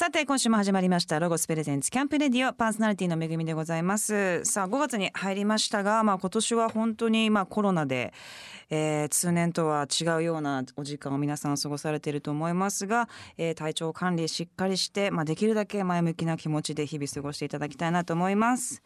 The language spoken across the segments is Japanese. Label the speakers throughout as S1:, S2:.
S1: さて今週も始まりましたロゴスプレゼンツキャンプレディオパーソナリティのめぐみでございます。さあ5月に入りましたがまあ今年は本当にまあコロナで、えー、通年とは違うようなお時間を皆さん過ごされていると思いますが、えー、体調管理しっかりしてまあできるだけ前向きな気持ちで日々過ごしていただきたいなと思います。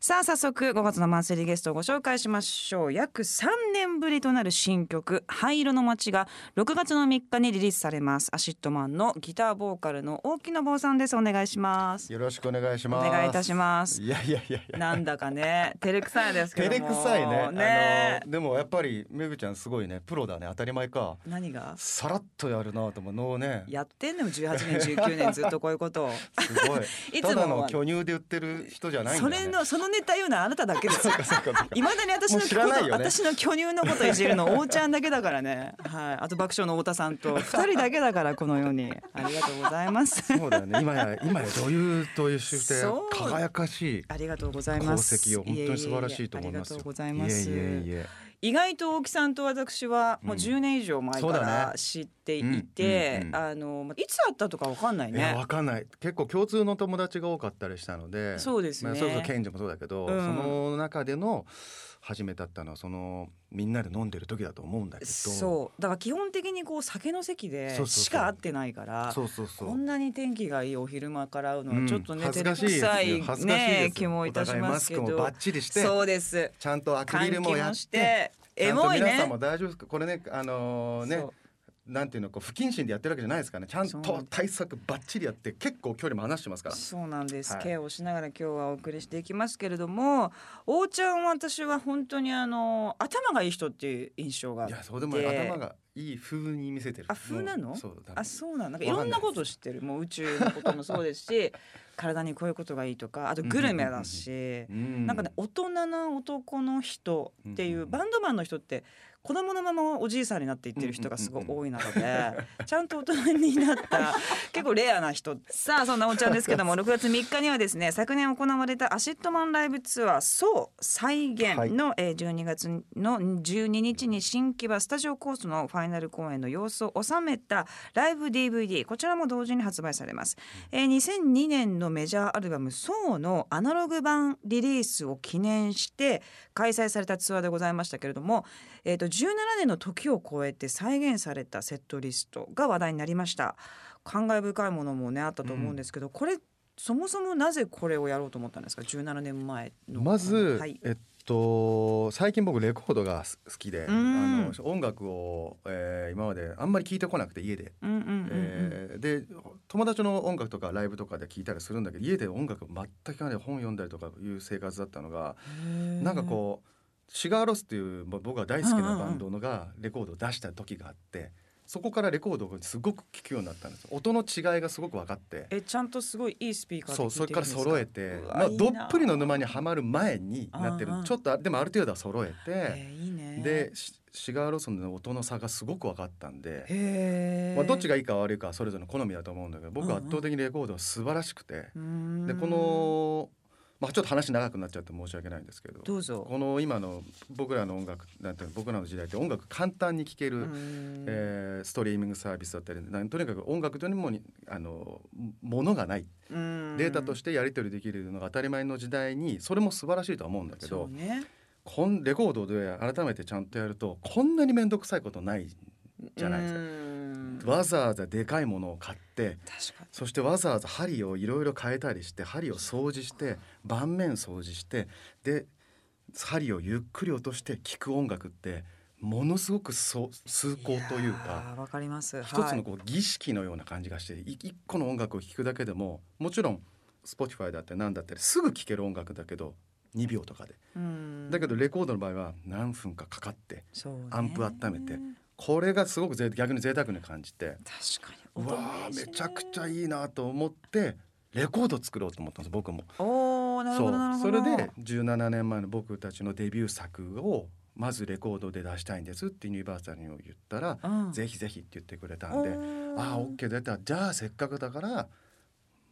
S1: さあ早速5月のマンスリーゲストをご紹介しましょう。約3年ぶりとなる新曲灰色の街が6月の3日にリリースされます。 ACIDMAN のギターボーカルの大木伸夫さんです。お願いします。
S2: よろしくお願いします。
S1: お願いいたします。
S2: いやいやいやいや。
S1: なんだかね。照れくさいですけど
S2: 照れくさいね。
S1: ね。
S2: あのでもやっぱりめぐちゃんすごいね。プロだね。当たり前か。
S1: 何が？
S2: さらっとやるなと思う。のをね。
S1: やってんのも18年19年 ずっとこういうこと。を
S2: すごい。
S1: いつも
S2: ただの巨乳で売ってる人じゃないんだ
S1: そ
S2: よね。
S1: れのそのネタ言うのはあなただけです。いまだに私の
S2: もう知らないよね。
S1: 私の巨乳のこといじるのおーちゃんだけだからね。はい。あと爆笑の太田さんと二人だけだからこの世に。ありがとうございます。
S2: そうだよね。今や今や女優というして
S1: そう。
S2: 輝かしい
S1: ありがとうござい
S2: 功
S1: ます。
S2: 績を本当に素晴らしいと思います
S1: ありがとうございます。
S2: いえいえいえ。
S1: 意外と大木さんと私はもう10年以上前か
S2: そうだ
S1: ら
S2: ね。
S1: 知ってい
S2: うん
S1: て
S2: うんうん。
S1: あのまあいつ会ったとかわかんないね。
S2: わかんない。結構共通の友達が多かったりしたので
S1: そうですね。
S2: まあ、そうそうケンジもそうだけど、
S1: うん。
S2: その中での初めてだったのはそのみんなで飲んでる時だと思うんだけど。
S1: そう。だから基本的にこう酒の席でしか会ってないから
S2: そうそうそう。
S1: こんなに天気がいいお昼間から会うのはちょっとね、
S2: うん
S1: 照れくさい
S2: 恥ずかしいですよ。
S1: ね気もいたしますけど。そうです。
S2: ちゃんとアクリルもやって
S1: してエ
S2: ちゃんと
S1: モいね
S2: 皆さんも大丈夫ですか？これねあのーねなんていうのこう不謹慎でやってるわけじゃないですからね。ちゃんと対策バッチリやって結構距離も離してますから。
S1: そうなんです、
S2: はい。
S1: ケアをしながら今日はお送りしていきますけれどもおーちゃんは私は本当にあの頭がいい人っていう印象があって。
S2: いやそうでも頭がいい風に見せてる。
S1: あ風なの？
S2: そうだ
S1: あそうなんなんかいろんなこと知ってる。もう宇宙のこともそうですし 体にこういうことがいいとかあとグルメだし、
S2: うん
S1: なんかね大人な男の人っていう、
S2: うんうん。
S1: バンドマンの人って子供のままおじいさんになっていってる人がすごい多い中で、ちゃんと大人になった結構レアな人。さあそんなおちゃんですけども 6月3日にはですね昨年行われた ACIDMAN ライブツアー「創、再現」のえー12月の12日に新木場スタジオコースのファイナル公演の様子を収めたライブ DVD こちらも同時に発売されます。えー2002年のメジャーアルバム「そうのアナログ版リリースを記念して開催されたツアーでございましたけれども、えー、と17年の時を超えて再現されたセットリストが話題になりました。感慨深いものもねあったと思うん。ですけど、これそもそもなぜこれをやろうと思ったんですか？17年前の。
S2: まず、
S1: はい、
S2: えっと最近僕レコードが好きで、
S1: ん。
S2: あの音楽を、えー今まであんまり聞いてこなくて家で、
S1: うんうんうんうん。
S2: えーで友達の音楽とかライブとかで聞いたりするんだけど家で音楽を全く聞かないで本読んだりとかいう生活だったのがなんかこうシガーロスっていうまあ僕が大好きなバンドのがレコードを出した時があってそこからレコードをすごく聴くようになったんです。音の違いがすごく分かって。
S1: えちゃんとすごいいいスピーカーで
S2: そうそれから揃えてまあどっぷりの沼にはまる前になってるちょっとあでもある程度は揃えて
S1: えーいいね。
S2: でシシガーロスの音の差がすごく分かったんで。まあ、どっちがいいか悪いかはそれぞれの好みだと思うんだけど僕は圧倒的にレコードは素晴らしくて、
S1: うーん。
S2: でこの、まあ、ちょっと話長くなっちゃって申し訳ないんですけど。
S1: どうぞ。
S2: この今の僕らの音楽なんて僕らの時代って音楽簡単に聴ける、えーストリーミングサービスだったりなんとにかく音楽というのもにあのものがない。
S1: うん。
S2: データとしてやり取りできるのが当たり前の時代にそれも素晴らしいとは思うんだけ
S1: そ
S2: ど
S1: うね。
S2: こんレコードで改めてちゃんとやるとこんなに面倒くさいことないじゃないですか。
S1: か
S2: わざわざでかいものを買ってそしてわざわざ針をいろいろ変えたりして針を掃除して盤面掃除してで針をゆっくり落として聴く音楽ってものすごくそう崇高というか
S1: わかります。
S2: 一つのこう儀式のような感じがしてい一個の音楽を聴くだけでももちろん Spotify だったり何だったりすぐ聴ける音楽だけど2秒とかで。
S1: うん。
S2: だけどレコードの場合は何分かかかって
S1: ね。
S2: アンプ温めてこれがすごくぜ逆に贅沢に感じて
S1: 確かに。音
S2: うわー
S1: もいいしね
S2: めちゃくちゃいいなと思ってレコード作ろうと思ったんです僕も。
S1: おーなる
S2: それで17年前の僕たちのデビュー作をまずレコードで出したいんですってユニバーサルに言ったら、
S1: うん。
S2: ぜひぜひって言ってくれたんでああ OK 出た。じゃあせっかくだから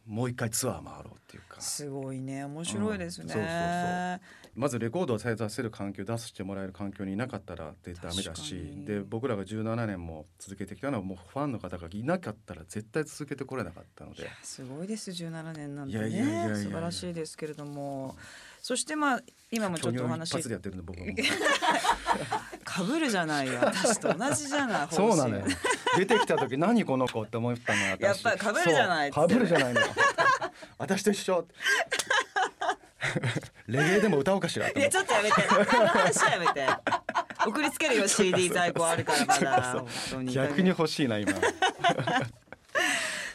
S2: もう一回ツアー回ろうっていうか。
S1: すごいね。面白いですね、
S2: うん。そうそうそうまずレコードを出せる環境出してもらえる環境にいなかったら絶対ダメだしで僕らが17年も続けてきたのはもうファンの方がいなかったら絶対続けてこれなかったので。
S1: すごいです。17年なんて
S2: いやいやいやいやいや。
S1: ね素晴らしいですけれども。そしてまあ今もちょっとお話。
S2: 去年一発でやってるんで僕はも。う
S1: かぶるじゃないよ私と。同じじゃない
S2: そうなのよ。出てきた時何この子って思ったの私。
S1: やっぱり被るじゃないっつって。
S2: そう。被るじゃないの。よ 私と一緒レゲエでも歌おうかしらと
S1: いや
S2: 思って。
S1: ちょっとやめて。その話はやめて。送りつけるよ CD 在庫あるからまだ。
S2: 逆に欲しいな今。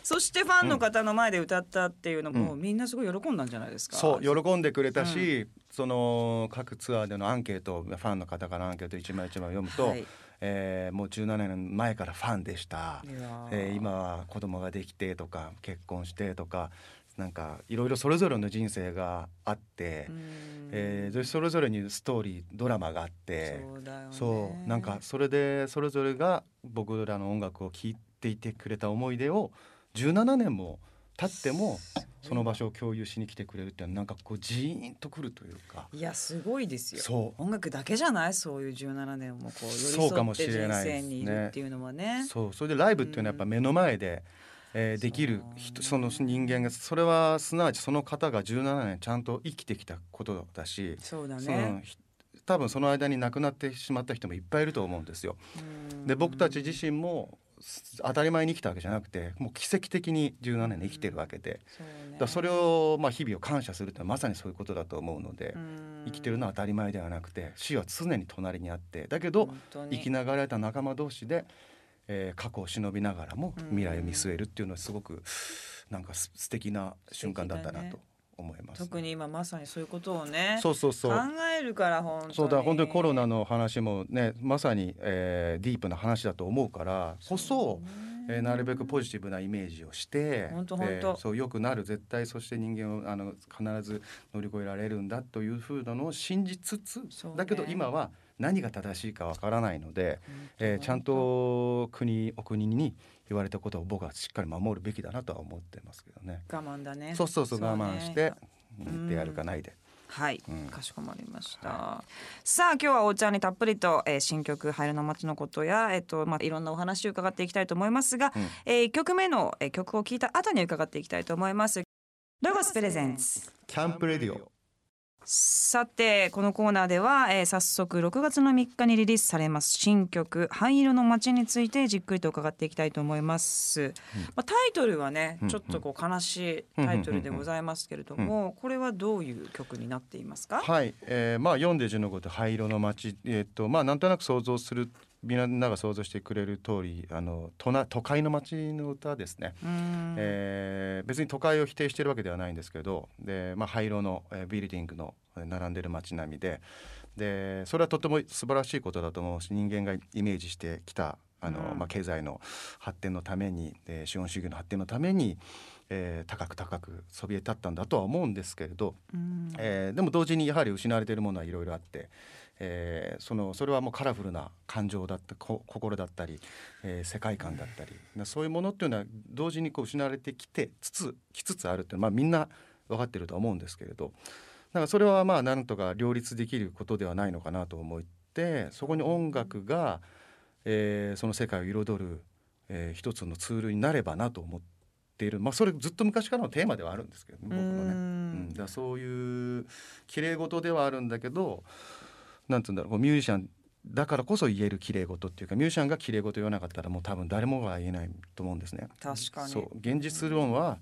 S1: そしてファンの方の前で歌ったっていうのも、みんなすごい喜んだんじゃないですか。
S2: そう喜んでくれたし、その各ツアーでのアンケートファンの方からアンケート一枚一枚読むと、
S1: はい。
S2: えーもう17年前からファンでした。えー今は子供ができてとか結婚してとかなんかいろいろそれぞれの人生があって、
S1: うん。
S2: えーでそれぞれにストーリードラマがあって
S1: そうだよね。
S2: そうなんかそれでそれぞれが僕らの音楽を聴いていてくれた思い出を17年も経ってもその場所を共有しに来てくれるっていうのはなんかこうジーンとくるというか。
S1: いやすごいですよ。音楽だけじゃない？そういう17年もこう寄り
S2: そうかも
S1: 添って人
S2: しれないですね。
S1: 生にいるっていうのはね。
S2: そう。それでライブっていうのはやっぱ目の前で、えーできる人その人間がそれはすなわちその方が17年ちゃんと生きてきたことだし、
S1: そうだね。
S2: ひ多分その間に亡くなってしまった人もいっぱいいると思うんですよ。
S1: うん。
S2: で僕たち自身もす当たり前に生きたわけじゃなくてもう奇跡的に17年で生きてるわけで、
S1: そうね。
S2: だからそれをまあ日々を感謝するってのはまさにそういうことだと思うので、
S1: うん。
S2: 生きてるのは当たり前ではなくて死は常に隣にあって。だけど生きながらえた仲間同士で、えー過去を忍びながらも
S1: うん。
S2: 未来を見据えるっていうのはすごくなんかす素敵な瞬間だったなと思います。
S1: 特に今まさにそういうことをね
S2: そうそうそう。
S1: 考えるから本当に。
S2: そうだ本当にコロナの話もねまさに、えーディープな話だと思うからこそ、えーなるべくポジティブなイメージをして
S1: 本当本当。
S2: えーそう良くなる絶対そして人間をあの必ず乗り越えられるんだというふうなのを信じつつ、
S1: ね。
S2: だけど今は何が正しいかわからないので、えーちゃんと国お国に言われたことを僕はしっかり守るべきだなとは思ってますけどね。
S1: 我慢だね。
S2: そうそうそう
S1: ね。
S2: 我慢して、
S1: うん。
S2: うん、でやるかないで。
S1: はい、
S2: うん。
S1: かしこまりました。さあ今日はお茶にたっぷりと、えー新曲「ハイルの街のことや」えっとまあ、いろんなお話を伺っていきたいと思いますが、
S2: うん。
S1: えー、1曲目の、えー曲を聴いた後に伺っていきたいと思います。ロゴスプレゼンツ。
S2: キャンプレディオ。
S1: さてこのコーナーでは、えー早速6月の3日にリリースされます新曲「灰色の街」についてじっくりと伺っていきたいと思います、まあ、タイトルはね
S2: うん
S1: ちょっとこう悲しいタイトルでございますけれどもこれはどういう曲になっていますか？
S2: はい、えー、まあ読んで字のごと灰色の街えっ、とまあなんとなく想像するみんなが想像してくれる通りあの都な都会の街の歌ですね。えー別に都会を否定しているわけではないんですけどで、まあ、灰色の、えービルディングのえー並んでる街並みででそれはとても素晴らしいことだと思うし人間がイメージしてきたあの、
S1: うん。
S2: まあ、経済の発展のために、えー資本主義の発展のために、えー高く高くそびえ立ったんだとは思うんですけれど、
S1: うん。
S2: えーでも同時にやはり失われているものはいろいろあって、えーそのそれはもうカラフルな感情だったこ心だったり、えー世界観だったり、なそういうものっていうのは同時にこう失われてきてつつきつつあるっていうのは、まあ、みんな分かってるとは思うんですけれどだからそれはまあなんとか両立できることではないのかなと思ってそこに音楽が、えーその世界を彩る、えー一つのツールになればなと思っている、まあ、それずっと昔からのテーマではあるんですけどね僕のね。
S1: う
S2: うん。ん、だそういう綺麗事ではあるんだけどなんつうんだろうこうミュージシャンだからこそ言える綺麗事っていうかミュージシャンが綺麗事言わなかったらもう多分誰もが言えないと思うんですね。
S1: 確かに。
S2: そう。現実論は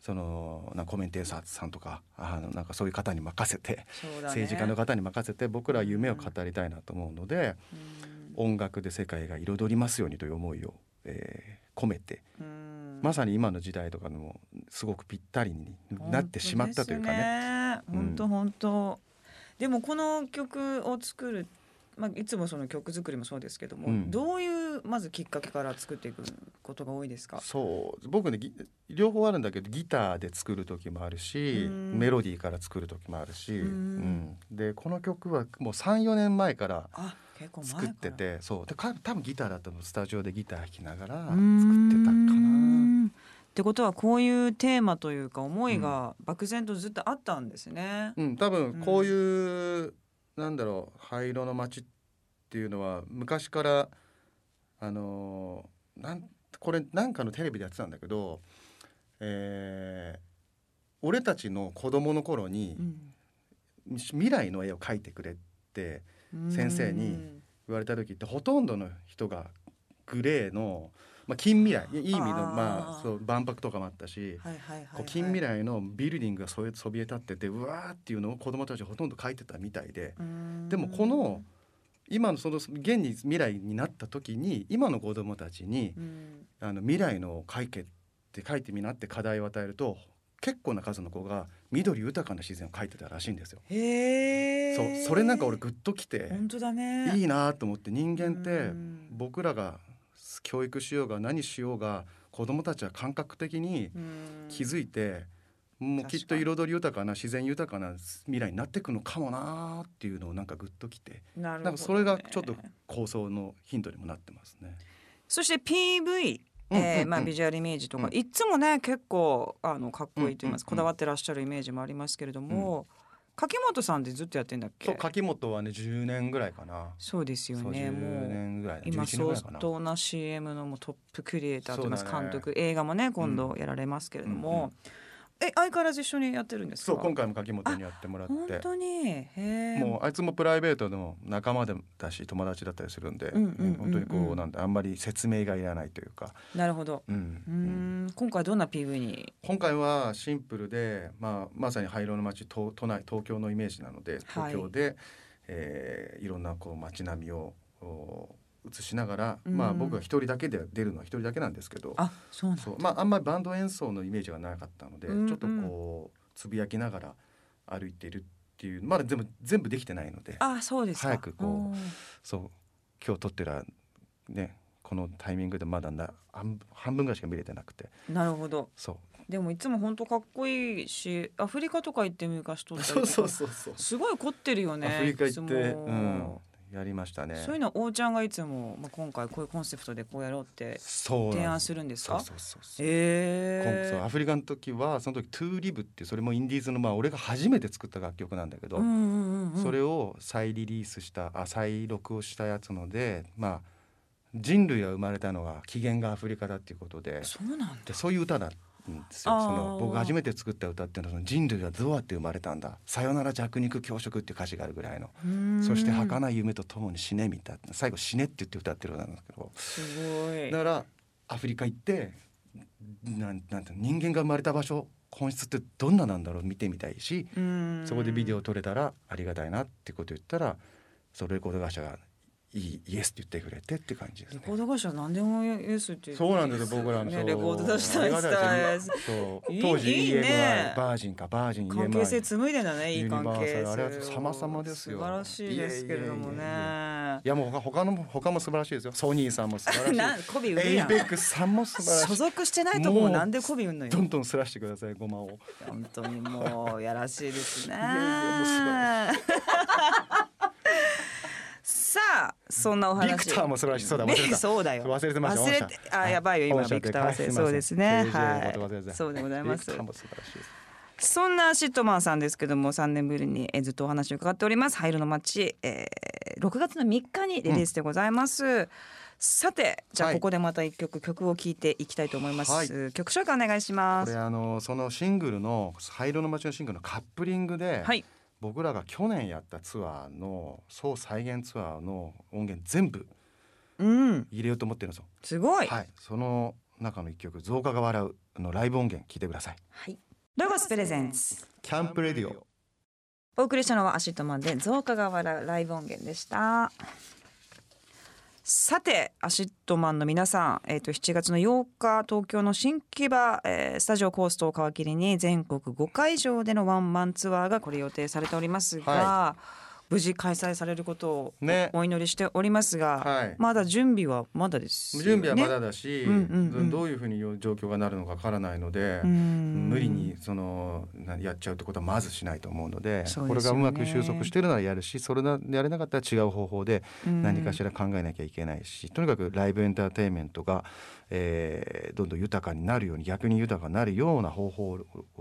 S2: そのなコメンテーターさんとかあのなんかそういう方に任せて、
S1: ね。
S2: 政治家の方に任せて僕らは夢を語りたいなと思うので、
S1: うん。
S2: 音楽で世界が彩りますようにという思いを、えー込めて
S1: うん。
S2: まさに今の時代とかにもすごくぴったりになってしまったというかね。
S1: 本当本当でもこの曲を作るまあいつもその曲作りもそうですけども、
S2: うん。
S1: どういうまずきっかけから作っていくことが多いですか？
S2: そう僕ねぎ両方あるんだけどギターで作る時もあるし
S1: うん。
S2: メロディーから作る時もあるし、
S1: うん。
S2: うん。でこの曲はもう34年前から。作っててそう。でか多分ギターだったのスタジオでギター弾きながら作っ。
S1: ってことはこういうテーマというか思いが漠然とずっとあったんですね。
S2: うん、多分こういう、なんだろう灰色の街っていうのは昔からあのーなんこれなんかのテレビでやってたんだけど、えー俺たちの子供の頃に未来の絵を描いてくれって先生に言われた時ってほとんどの人がグレーの、まあ、近未来いい意味のまあそう万博とかもあったし、
S1: はいはいはいはい。
S2: こう近未来のビルディングがそそびえ立っててうわーっていうのを子供たちはほとんど描いてたみたいで
S1: うん。
S2: でもこの今のその現に未来になった時に今の子供たちに
S1: うん。
S2: あの未来の描けって書いてみなって課題を与えると結構な数の子が緑豊かな自然を描いてたらしいんですよ。そうそれなんか俺グッときて
S1: 本当だね。
S2: いいなと思って人間って
S1: うん。
S2: 僕らが教育しようが何しようが子供たちは感覚的に
S1: うん。
S2: 気づいてもうきっと彩り豊かな自然豊かな未来になっていくのかもなっていうのをなんかグッときて
S1: なるほどね。
S2: なんかそれがちょっと構想のヒントにもなってますね。
S1: そして PV
S2: うんうんうん。
S1: えーまあ、ビジュアルイメージとか、
S2: うん。
S1: いつもね結構あのかっこいいと言います。か、
S2: うんうんうん。
S1: こだわってらっしゃるイメージもありますけれども、柿本さんってずっとやってんだっけ？
S2: そう柿本はね10年ぐらいかな。
S1: そうですよ
S2: そう10
S1: ねもう
S2: 年ぐらい
S1: 今
S2: 11年ぐらいかな。
S1: 相当な CM のもうトップクリエイターといいます
S2: ね。
S1: 監督映画もね今度やられますけれども、え相変わらず一緒にやってるんですか？
S2: そう今回も柿本にやってもらって。
S1: 本当に？へえ。
S2: もうあいつもプライベートでも仲間でだし友達だったりするんで、
S1: うんうん
S2: 本当にこうなんだあんまり説明がいらないというか、
S1: なるほど。
S2: うん。
S1: うーん。今回どんな PV に？
S2: 今回はシンプルで、まあ、まさに灰色の街都都内東京のイメージなので東京で、えーいろんなこう街並みをお映しながら、
S1: うん。
S2: まあ、僕が一人だけで出るのは一人だけなんですけど
S1: あそう
S2: まあ、あんまりバンド演奏のイメージがなかったので、
S1: うんうん。
S2: ちょっとこうつぶやきながら歩いているっていうまだ全部全部できてないので
S1: あそうですか。
S2: 早くこう
S1: うん。
S2: そう今日撮ってらねこのタイミングでまだな半半分ぐらいしか見れてなくて。
S1: なるほど。
S2: そう。
S1: でもいつも本当かっこいいしアフリカとか行って昔撮ったりとか
S2: そうそうそうそう。
S1: すごい凝ってるよね
S2: アフリカ行って、うん、やりましたね。
S1: そういうのおーちゃんがいつも、まあ、今回こういうコンセプトでこうやろうって提案
S2: す
S1: するんですか？
S2: そうそうそうそう。
S1: え
S2: 今そうアフリカの時はその時「トゥーリブってそれもインディーズのまあ俺が初めて作った楽曲なんだけど、
S1: うんうんうんうん、
S2: それを再リリースしたあ再録をしたやつのでまあ人類が生まれたのが起源がアフリカだっていうことで。
S1: そうなんだ。
S2: でそういう歌なんですよ。
S1: あー。
S2: その僕が初めて作った歌っていうのは人類はどうやって生まれたんだ。さよなら弱肉強食っていう歌詞があるぐらいの。そして儚い夢とともに死ねみたいな最後死ねって言って歌ってる歌なんですけど。
S1: すごい。
S2: だからアフリカ行ってなんなんて人間が生まれた場所本質ってどんななんだろう見てみたいし
S1: うん。
S2: そこでビデオ撮れたらありがたいなってこと言ったらそのレコード会社がいいイエスって言ってくれてって感じですね。
S1: レコ。ード会社何でもイエスって
S2: そうなんですよ僕らの、
S1: ねレコード出したい
S2: そう。当時
S1: いいね。
S2: バージンかバージン
S1: 関係性紡いでんだねいい関係性。
S2: あれは様々ですよ。
S1: 素晴らしいですけれどもね。
S2: いやもう他他の他も素晴らしいですよ。ソニーさんも素晴らしい。
S1: なん媚び売るやん。
S2: エイベックスさんも素晴らし
S1: 所
S2: い
S1: 属してないとこもなんで媚び売んのよ。
S2: どんどんすらしてくださいごまを。
S1: 本当にもうやらしいですね。さあそんなお話。
S2: ビクターもそうだ。忘れてた。
S1: そうだよ。
S2: 忘れてました。
S1: 忘れてあやばいよ今ビクター忘れそうですね。はい。そうでございます。そんなシットマンさんですけども3年ぶりにえーずっとお話を伺っております。灰色の街、えー、6月の3日にリリースでございます。さてじゃあ
S2: はい。
S1: ここでまた一曲曲を聴いていきたいと思います、
S2: は
S1: 曲紹介お願いします。
S2: これあのそのシングルの灰色の街のシングルのカップリングで、
S1: はい
S2: 僕らが去年やったツアーの総再現ツアーの音源全部
S1: うん。
S2: 入れようと思ってるんですよ。
S1: すごい、
S2: はい、その中の一曲「増加が笑う」のライブ音源聞いてください。
S1: はい、
S2: LOGOS presents CAMP RADIO。
S1: お送りしたのは ACIDMAN で造花が笑うライブ音源でしたさて ACIDMAN の皆さん、えー、と7月の8日東京の新木場、えースタジオコーストを皮切りに全国5会場でのワンマンツアーがこれ予定されておりますが、無事開催されることを
S2: ね。
S1: お祈りしておりますが、
S2: はい。
S1: まだ準備はまだですよね。
S2: 準備はまだだし、
S1: うんうんうん。
S2: どういうふうに状況がなるのかわからないので、
S1: うん。
S2: 無理にそのなやっちゃうってことはまずしないと思うので
S1: ね。
S2: これがうまく収束してるならやるしそれがやれなかったら違う方法で何かしら考えなきゃいけないし、とにかくライブエンターテインメントが、えーどんどん豊かになるように逆に豊かになるような方法を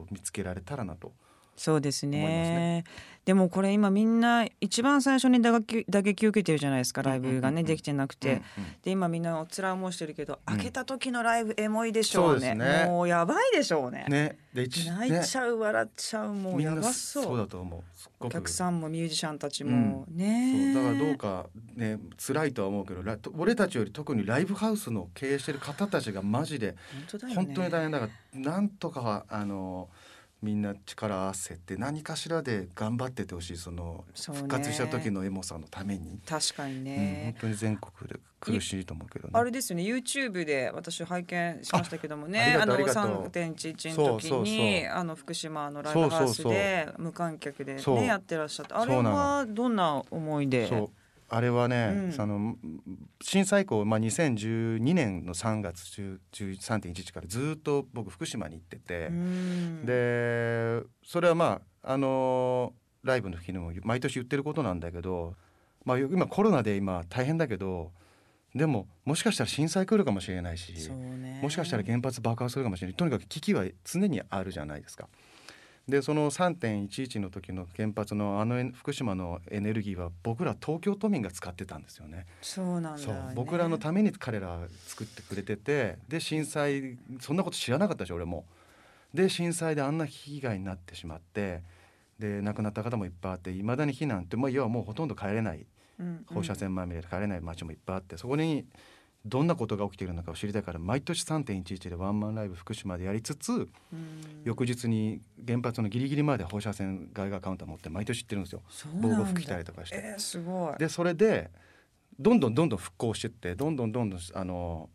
S2: 見つけられたらなと。
S1: そうですね。
S2: ね。
S1: でもこれ今みんな一番最初に打撃打撃受けてるじゃないですかライブがね、
S2: うんうん。うん
S1: できてなくて、
S2: うんうん
S1: で今みんなおつらい思いしてるけど、
S2: うん。
S1: 開けた時のライブエモいでしょうね。
S2: ね。
S1: もうやばいでしょうね。
S2: ね。で一
S1: 泣いちゃう、笑っちゃうもうやばそう。
S2: そうだと思う。
S1: お客さんもミュージシャンたちも、ね。
S2: そう。だからどうかね辛いとは思うけどラ俺たちより特にライブハウスの経営してる方たちがマジで
S1: 本当ね。
S2: 本当に大変だからなんとかはあのみんな力合わせて何かしらで頑張っててほしい。その復活した時のエモさのために、
S1: 確かに
S2: うん、
S1: ね
S2: 本、当に全国で苦しいと思うけどね。
S1: あれですよね。YouTube で私拝見しましたけどもね。あ
S2: ありがとう
S1: 3.11の時にあの福島のライブハウスで無観客でねやってらっしゃって。あれはどんな思いで
S2: そうあれはね、
S1: うん。
S2: その震災以降、まあ、2012年の3月10 13.11からずっと僕福島に行ってて、
S1: うん。
S2: でそれはまああのライブの日にも毎年言ってることなんだけど、まあ、今コロナで今大変だけどでももしかしたら震災来るかもしれないし、
S1: ね。
S2: もしかしたら原発爆破するかもしれない。とにかく危機は常にあるじゃないですか。でその3.11の時の原発のあのエ福島のエネルギーは僕ら東京都民が使ってたんですよね。
S1: そうなんだ
S2: そう
S1: よね
S2: 僕らのために彼ら作ってくれててで震災そんなこと知らなかったでしょ俺も。で震災であんな被害になってしまってで亡くなった方もいっぱいあっていまだに避難って、まあ、要はもうほとんど帰れない放射線まみれで帰れない街もいっぱいあってそこにどんなことが起きているのかを知りたいから毎年3.11でワンマンライブ福島でやりつつ
S1: うん。
S2: 翌日に原発のギリギリまで放射線外貨カウンター持って毎年行ってるんですよ。防護服着たりとかして。
S1: えーすごい。
S2: でそれでどんどんどんどん復興してってどんどんどんどんあの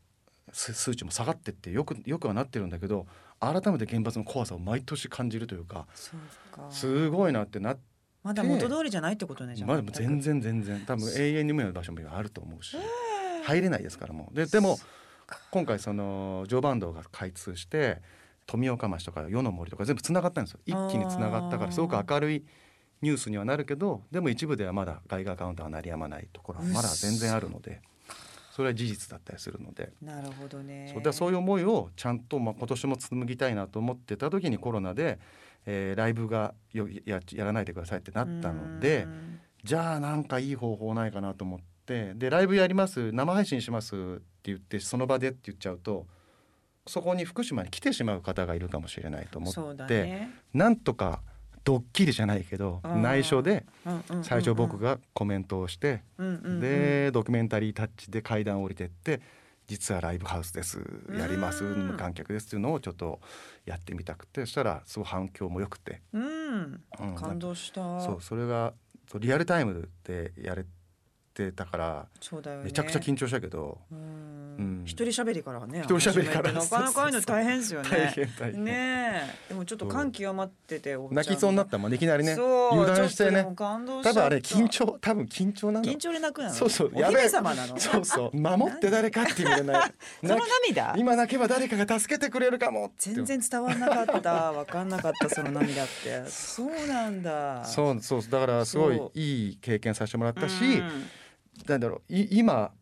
S2: す数値も下がってってよくよくはなってるんだけど改めて原発の怖さを毎年感じるというか
S1: そうか。
S2: すごいなってなって。
S1: まだ元通りじゃないってことねじゃあ。
S2: まあ全然全然。多分永遠に無理な場所もあると思うし入れないですからもう。ででも今回その常磐道が開通して富岡町とか与の森とか全部つながったんですよ。一気につながったからすごく明るいニュースにはなるけどでも一部ではまだ外貨カウンターは鳴りやまないところはまだ全然あるのでそれは事実だったりするので。
S1: なるほどね。
S2: そうだそういう思いをちゃんと、まあ、今年も紡ぎたいなと思ってた時にコロナで、えーライブがよややらないでくださいってなったので
S1: うん。
S2: じゃあなんかいい方法ないかなと思ってでライブやります生配信しますって言ってその場でって言っちゃうとそこに福島に来てしまう方がいるかもしれないと思って、
S1: だね。
S2: なんとかドッキリじゃないけど内緒で最初僕がコメントをして、でドキュメンタリータッチで階段を降りてって実はライブハウスですやります
S1: うん
S2: 無観客ですっていうのをちょっとやってみたくてそしたらすごい反響も良くて、
S1: うん。
S2: うん。
S1: 感動した。
S2: そうそれがリアルタイムでやれてたから
S1: ね。
S2: めちゃくちゃ緊張したけど、
S1: 一人喋りからね
S2: 一人喋りから。
S1: なかなかああいうの大変ですよね。
S2: 大変大変、
S1: ねえ。でもちょっと感極まってて
S2: 泣きそうになった。もんねいきなりね油断してね。多分あれ緊張多分緊張なの
S1: 緊張で泣くなの
S2: そうそう
S1: お姫様なの。
S2: そうそう。守って誰かっていう意味でない。
S1: その涙？
S2: 今泣けば誰かが助けてくれるかも
S1: 全然伝わんなかった。分かんなかったその涙って。そうなんだ。
S2: そうそう。だからすごいいい経験させてもらったし、
S1: うん
S2: なんだろうい今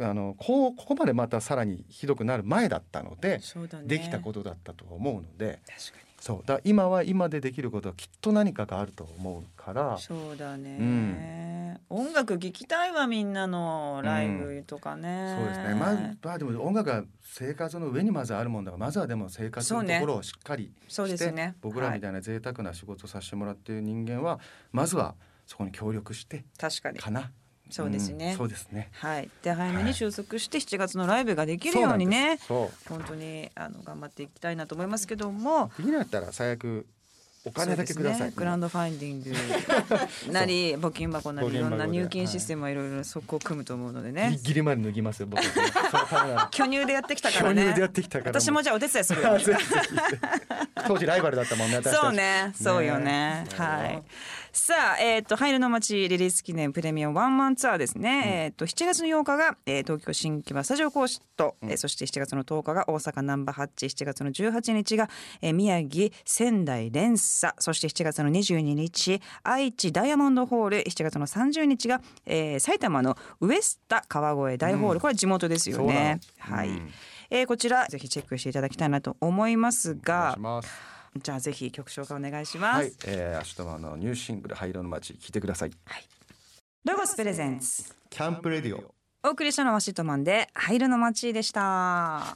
S2: あのこうここまでまたさらにひどくなる前だったので、
S1: ね。
S2: できたことだったと思うので
S1: 確か
S2: そうだ今は今でできることはきっと何かがあると思うから
S1: にそうだね、音楽聴きたいわみんなのライブとかね、
S2: そうですね。まあ、まあでも音楽が生活の上にまずあるもんだからまずはでも生活のところをしっかり
S1: そうですね。
S2: 僕らみたいな贅沢な仕事をさせてもらっている人間は、まずはそこに協力して
S1: 確かに。
S2: かな。
S1: そうですね。
S2: んそうですね。
S1: はい。で早めに収束して7月のライブができるようにね、
S2: そうなんです。
S1: 本当にあの頑張っていきたいなと思いますけども。
S2: できなかったら最悪お金だけください。
S1: ね、クラウドファンディング なり募金箱なりいろんな入金システムはいろいろそこを組むと思うので
S2: ギ
S1: ね
S2: リギリまで脱ぎますよ僕。
S1: 巨乳でやってきたからね。私もじゃあお手伝いする
S2: 当時ライバルだったもんね
S1: そうね。そうよね。
S2: ね。
S1: はいさあえっ、とハイルの街リリース記念プレミアムワンマンツアーですね、えっ、と7月の8日が、えー東京新木場スタジオ講師と、えーそして7月の10日が大阪ナンバーハッチ。7月の18日が、えー宮城仙台連鎖。そして7月の22日愛知ダイヤモンドホール。7月の30日が、えー埼玉のウエスタ川越大ホール、これは地元ですよね。はい、
S2: うん。
S1: えーこちらぜひチェックしていただきたいなと思いますがじゃあぜひ曲紹介お願いします。
S2: はい、えー、明日はあのニューシングル灰色の街聞いてください。
S1: ロゴスプレゼンツ。
S2: キャンプレディオ。
S1: お送りしたのはシットマンで灰色の街でした。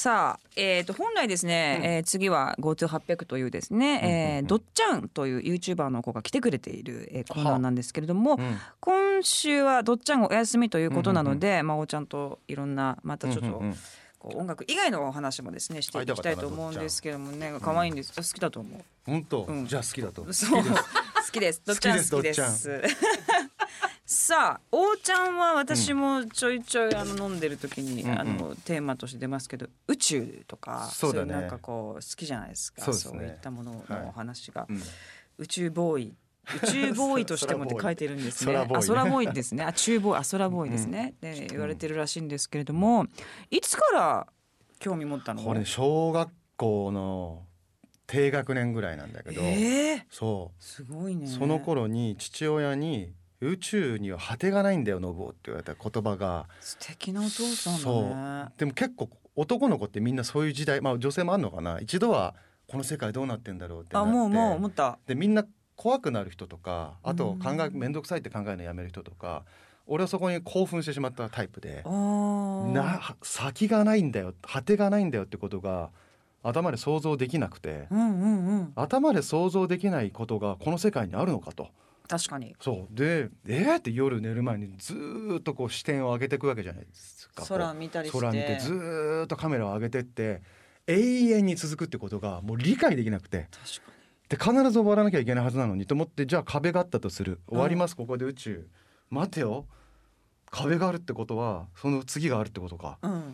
S1: さあ、えー、と本来ですね、えー次は GoTo800 というですね、えー、どっちゃんという YouTuber の子が来てくれている、えー、コーナーなんですけれども、
S2: うん。
S1: 今週はどっちゃんがお休みということなので、まあおちゃんといろんなまたちょっと、
S2: うんうんうん
S1: こう音楽以外のお話もですねしていきたいと思うんですけどもね可愛いんです好きだと思う。
S2: 本当、
S1: うん
S2: じゃあ好きだと
S1: そう 好きです。どっちゃん好きで
S2: す
S1: す。さあ、おーちゃんは私もちょいちょいあの飲んでる時に、
S2: うんうん
S1: あのテーマとして出ますけど、宇宙とか
S2: そうだね
S1: いなんかこう好きじゃないですか。
S2: そうね
S1: いったもの
S2: はい
S1: のお話が、
S2: うん
S1: 宇宙ボーイ。宇宙ボーイとしてもって書いてるんですね。
S2: 空ボーイ
S1: ボーイですね。あ、中ボーイ、あ、空ボーイですね。で、言われてるらしいんですけれども、いつから興味持ったの？
S2: これね小学校の低学年ぐらいなんだけど、
S1: ええ
S2: そ
S1: すごいね。
S2: うその頃に父親に宇宙には果てがないんだよノブオって言われた言葉が
S1: 素敵なお父さんだ
S2: そ
S1: ね
S2: う。でも結構男の子ってみんなそういう時代まあ女性もあるのかな？一度はこの世界どうなってんだろうってなって
S1: あ、もうもう思った。
S2: でみんな怖くなる人とかあと考え
S1: うん
S2: 面倒くさいって考えるのやめる人とか俺はそこに興奮してしまったタイプでな先がないんだよ果てがないんだよってことが頭で想像できなくて
S1: うんうんうん。
S2: 頭で想像できないことがこの世界にあるのかと。
S1: 確かに。
S2: そう。でえー、って夜寝る前にずーっとこう視点を上げていくわけじゃないですか
S1: 空見たりして。
S2: 空見てずーっとカメラを上げてって永遠に続くってことがもう理解できなくて。
S1: 確か
S2: で必ず終わらなきゃいけないはずなのにと思ってじゃあ壁があったとする。終わります、ここで宇宙。待てよ。壁があるってことはその次があるってことか。
S1: にうん。っ
S2: っ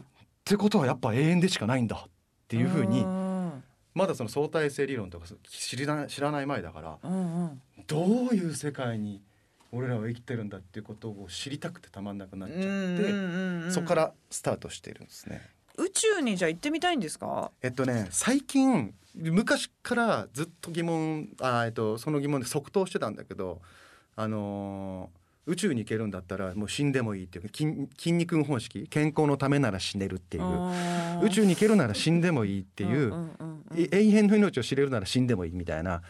S2: てことはやっぱ永遠でしかないんだ。っていうふうに
S1: ん。
S2: まだその相対性理論とか知らない知らない前だから
S1: うんうん。
S2: どういう世界に俺らは生きてるんだっていうことを知りたくてたまんなくなっちゃって、そこからスタートしているんですね。
S1: 宇宙にじゃあ行ってみたいんですか？
S2: えっとね最近昔からずっと疑問あ、えっと、その疑問で即答してたんだけど、あのー宇宙に行けるんだったらもう死んでもいいっていう筋筋肉方式健康のためなら死ねるっていう。宇宙に行けるなら死んでもいいっていう、永遠の命を知れるなら死んでもいいみたいな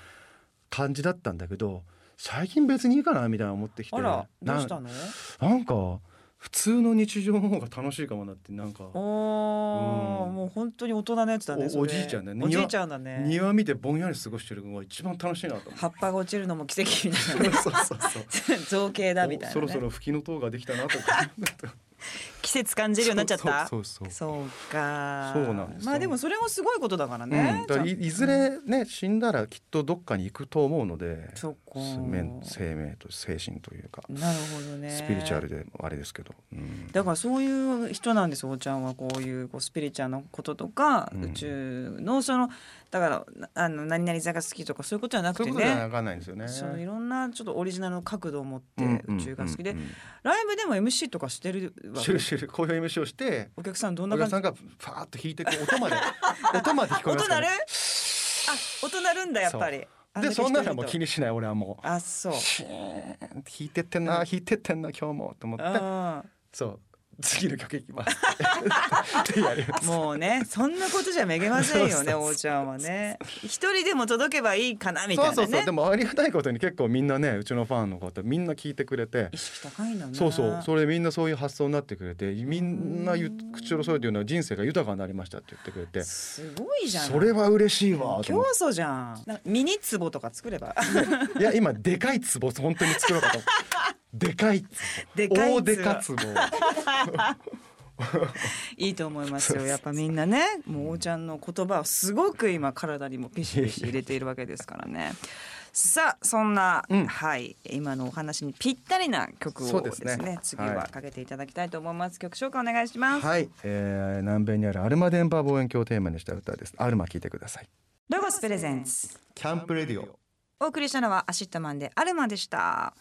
S2: 感じだったんだけど最近別にいいかなみたいな思ってきて。
S1: あらどう
S2: な
S1: したの？
S2: なんか普通の日常の方が楽しいかもなってなんか。
S1: おー
S2: うん。
S1: もう本当に大人のやつだね
S2: おおじいちゃんだね。
S1: おじいちゃんだね。
S2: 庭見てぼんやり過ごしてるのが一番楽しいなと。
S1: 葉っぱが落ちるのも奇跡みたいなね
S2: そうそうそう。
S1: 造形だみたいな、ね、
S2: そろそろ吹きの塔ができたなとか
S1: 季節感じるようになっちゃった？
S2: そうそうそう。
S1: か。
S2: そうなんですよ。
S1: まあでもそれもすごいことだから
S2: う
S1: ね
S2: ん、だからいいずれね死んだらきっとどっかに行くと思うので
S1: そっか。
S2: 面生命と精神というか
S1: なるほどね。
S2: スピリチュアルであれですけど、うん。
S1: だからそういう人なんですおちゃんはこういうこうスピリチュアルのこととか、
S2: うん。
S1: 宇宙のそのだからなあの何々座が好きとかそういうことじゃなく
S2: そうい
S1: てね
S2: うことじゃわかんないんですよね。
S1: そのいろんなちょっとオリジナルの角度を持って
S2: うん
S1: 宇宙が好きで、
S2: うんうん
S1: ライブでも MC とかしてるわけ
S2: る知るこういう MC をして
S1: お客さんどん
S2: お
S1: な感じ？
S2: 客さんがファーッと弾いて音まで 音まで聞こえますから
S1: 音鳴る？あ音鳴るんだやっぱり。
S2: でそんなのもう気にしない俺はもう。
S1: あそう。
S2: シーン弾いてってんな弾いてってんな今日もと思って。
S1: あ
S2: そう次の曲いきます。
S1: もうねそんなことじゃめげませんよね
S2: そうそうそう。
S1: おーちゃんはね。一人でも届けばいいかなみたいなね。
S2: そうそうそう。でもありがたいことに結構みんなねうちのファンの方みんな聞いてくれて。
S1: 意識高いんだね
S2: そうそう。それでみんなそういう発想になってくれてみんな口を揃えて言うのは人生が豊かになりましたって言ってくれて。
S1: すごいじゃん。
S2: それは嬉しいわと
S1: 競争じゃん。ミニ壺とか作れば。
S2: て いや今でかい壺本当に作ろうかとでかい壺
S1: でかい壺
S2: 大でか壺
S1: いいと思いますよ。やっぱみんなねもうおーちゃんの言葉をすごく今体にもピシピシ入れているわけですからね。さあそんな、
S2: うん。
S1: はい今のお話にぴったりな曲をで
S2: すすね。
S1: ね次
S2: は
S1: はい。かけていただきたいと思います、曲紹介お願いします、
S2: はい、えー、南米にあるアルマ電波望遠鏡をテーマにした歌です。アルマ聞いてください。 LOGOS presents。 CAMP RADIO。
S1: お送りしたのは ACIDMAN でアルマでした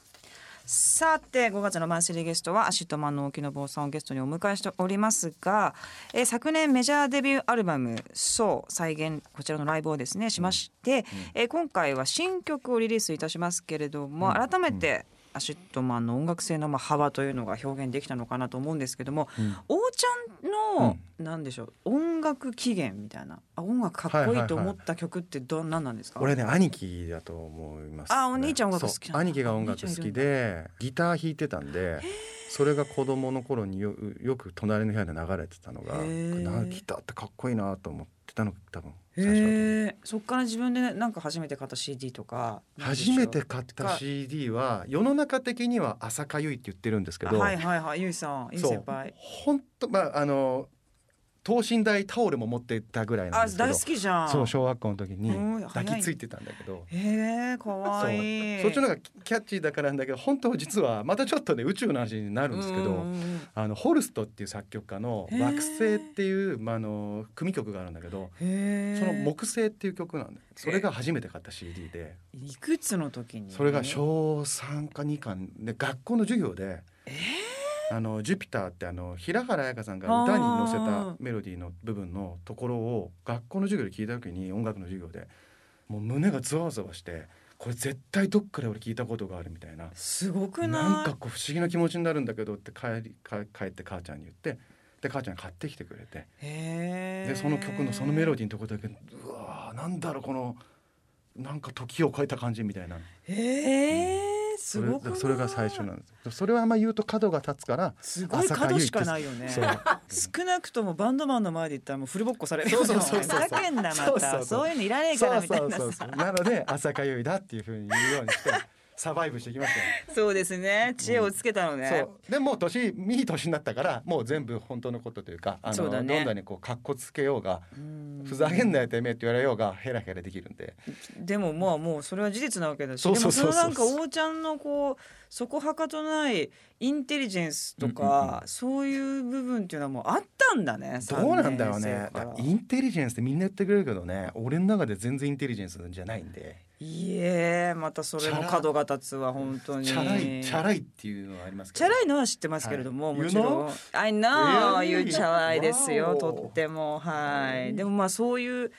S1: さて5月のマンスリーゲストはアシットマンの沖野坊さんをゲストにお迎えしておりますが、えー昨年メジャーデビューアルバム「創、再現」こちらのライブをですねしまして、えー今回は新曲をリリースいたしますけれども、改めて ACIDMAN の音楽性のまあ幅というのが表現できたのかなと思うんですけども、おーちゃんの、なんでしょう音楽起源みたいなあ音楽かっこいいと思った曲ってどんなんなんですか、
S2: 俺ね兄貴だと思います、ね、
S1: あお兄ちゃん音楽好き
S2: 兄貴が音楽好きでギター弾いてたんでそれが子供の頃によよく隣の部屋で流れてたのがなギターってかっこいいなと思ってたのが多分
S1: へえそっから自分でなんか初めて買った CD とか
S2: 初めて買った CD は世の中的には朝かゆいって言ってるんですけど、
S1: はいはいはい。ゆいさんゆい
S2: そう。
S1: 先輩
S2: 本当まああの等身大タオルも持ってたぐらいなん
S1: あ
S2: ですけど
S1: 大好きじゃん。
S2: そう小学校の時に
S1: うん
S2: 抱きついてたんだけど。
S1: へえかわいい。
S2: そう。そっちの方がキャッチーだからなんだけど本当実はまたちょっとね宇宙の話になるんですけど、あのホルストっていう作曲家の
S1: へー「
S2: 惑星」っていう、まあ、あの組曲があるんだけどその「木星」っていう曲なんだよ。それが初めて買った CD で。
S1: いくつの時に？
S2: それが小3か2かで学校の授業で。あのジュピターってあの平原綾香さんが歌に乗せたメロディーの部分のところを学校の授業で聞いた時に音楽の授業でもう胸がゾワゾワしてこれ絶対どっかで俺聞いたことがあるみたいな。
S1: すごくない？
S2: なんかこう不思議な気持ちになるんだけどって帰り帰帰って母ちゃんに言ってで母ちゃんが買ってきてくれて。でその曲のそのメロディーのとこだけうわーなんだろうこのなんか時を超えた感じみたいな。
S1: へえす
S2: それ
S1: ごく
S2: それが最初なんですそれはあんま言うと角が立つから
S1: すごい角しかないよね。少なくともバンドマンの前で言ったらもうフルボッコされるよ
S2: そうそうそうそう
S1: ふざけんなまた。
S2: そう
S1: いうのいらねえからみたいな。
S2: そうそうそう。そうなので朝かゆいだっていうふうに言うようにしてサバイブしてきましたよ。
S1: そうですね。知恵をつけたのね、
S2: そう。でもう年いい年になったからもう全部本当のことというかあの
S1: そうだね。
S2: どんなにこう格好つけようが
S1: うん。
S2: ふざけんなよてめえって言われようがヘラヘラできるんで。
S1: でもまあもうそれは事実なわけだし。
S2: そうそうそうそう。
S1: でもそのなんか王ちゃんのこうそこはかとないインテリジェンスとか、そういう部分っていうのはもうあったんだね。
S2: どうなんだろう
S1: 3
S2: ねインテリジェンスってみんな言ってくれるけどね。俺の中で全然インテリジェンスじゃないんで
S1: いえまたそれも角が立つわ本当に。
S2: チャラいチャラいっていうのはありますけど。
S1: チャラいのは知ってますけれども、
S2: はい。
S1: もちろん? I know you チャラいですよとっても。はい。でもまあそういう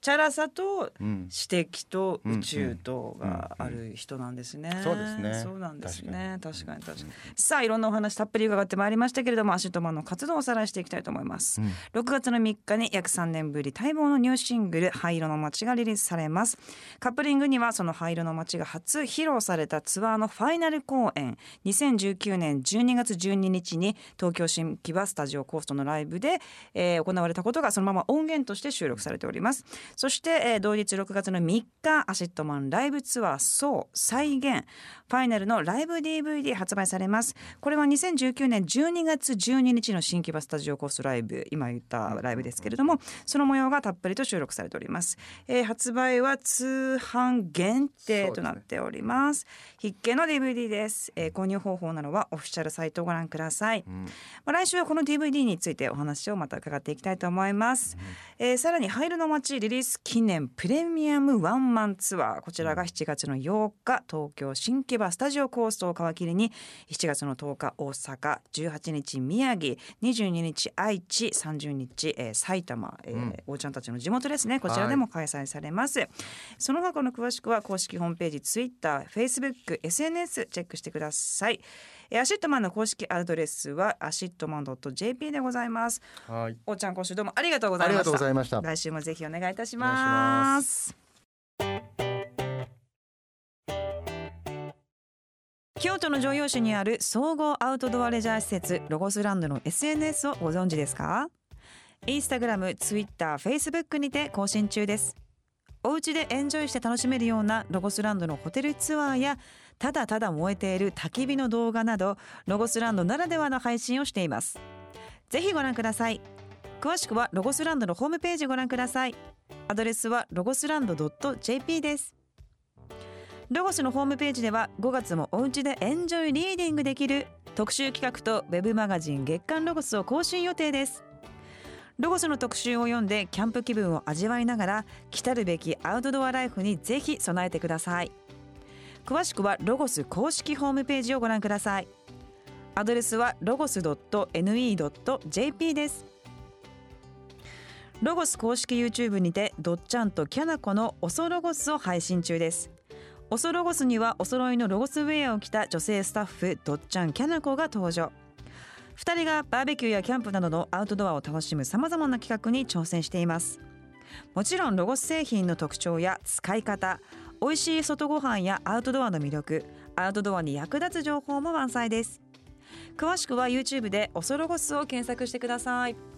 S1: チャラさと
S2: うん
S1: 知的と宇宙とがある人なんですね。
S2: そうですね
S1: そうなんですね。確
S2: 確
S1: かに確かに。さあいろんなお話たっぷり伺ってまいりましたけれども、 ACIDMAN の活動をおさらいしていきたいと思います。
S2: うん
S1: 6月の3日に約3年ぶり待望のニューシングル灰色の街がリリースされます。カップリングにはその灰色の街が初披露されたツアーのファイナル公演、2019年12月12日に東京新木場スタジオコーストのライブで、えー行われたことがそのまま音源として収録されております。そして、えー同日6月の3日 ACIDMAN ライブツアー創、再現。ファイナルのライブ DVD 発売されます。これは2019年12月12日の新木場スタジオコーストライブ。今言ったライブですけれどもその模様がたっぷりと収録されております、えー発売は通販限定となっております。必見の DVD です、えー購入方法などはオフィシャルサイトをご覧ください、
S2: うん。
S1: まあ、来週はこの DVD についてお話をまた伺っていきたいと思います、えーさらに「ハイルの街」リリース記念プレミアムワンマンツアーこちらが7月の8日東京新木場スタジオコーストを皮切りに7月の10日大阪18日宮城22日愛知30日、えー埼玉、えー
S2: うん。
S1: おーちゃんたちの地元ですね。こちらでも開催されます、その他の詳しくは公式ホームページ Twitter、Facebook、SNS チェックしてください。えー ACIDMAN の公式アドレスはアシットマン .jp でございます。
S2: はい。
S1: おーちゃん今週どうもありがとうございました。
S2: ありがとうございました。
S1: 来週もぜひお願いいたしま
S2: いしま
S1: す。京都の城陽市にある総合アウトドアレジャー施設ロゴスランドの SNS をご存知ですか？インスタグラム、ツイッター、フェイスブックにて更新中です。お家でエンジョイして楽しめるようなロゴスランドのホテルツアーやただただ燃えている焚き火の動画などロゴスランドならではの配信をしています。ぜひご覧ください。詳しくはロゴスランドのホームページご覧ください。アドレスはロゴスランド .jp です。ロゴスのホームページでは5月もお家でエンジョイリーディングできる特集企画とウェブマガジン月刊ロゴスを更新予定です。ロゴスの特集を読んでキャンプ気分を味わいながら来たるべきアウトドアライフにぜひ備えてください。詳しくはロゴス公式ホームページをご覧ください。アドレスはロゴス .ne.jp です。ロゴス公式 YouTube にてどっちゃんとキャナコのおそロゴスを配信中です。おそロゴスにはお揃いのロゴスウェアを着た女性スタッフどっちゃんキャナコが登場。2人がバーベキューやキャンプなどのアウトドアを楽しむさまざまな企画に挑戦しています。もちろんロゴス製品の特徴や使い方美味しい外ご飯やアウトドアの魅力アウトドアに役立つ情報も満載です。詳しくは YouTube でおそロゴスを検索してください。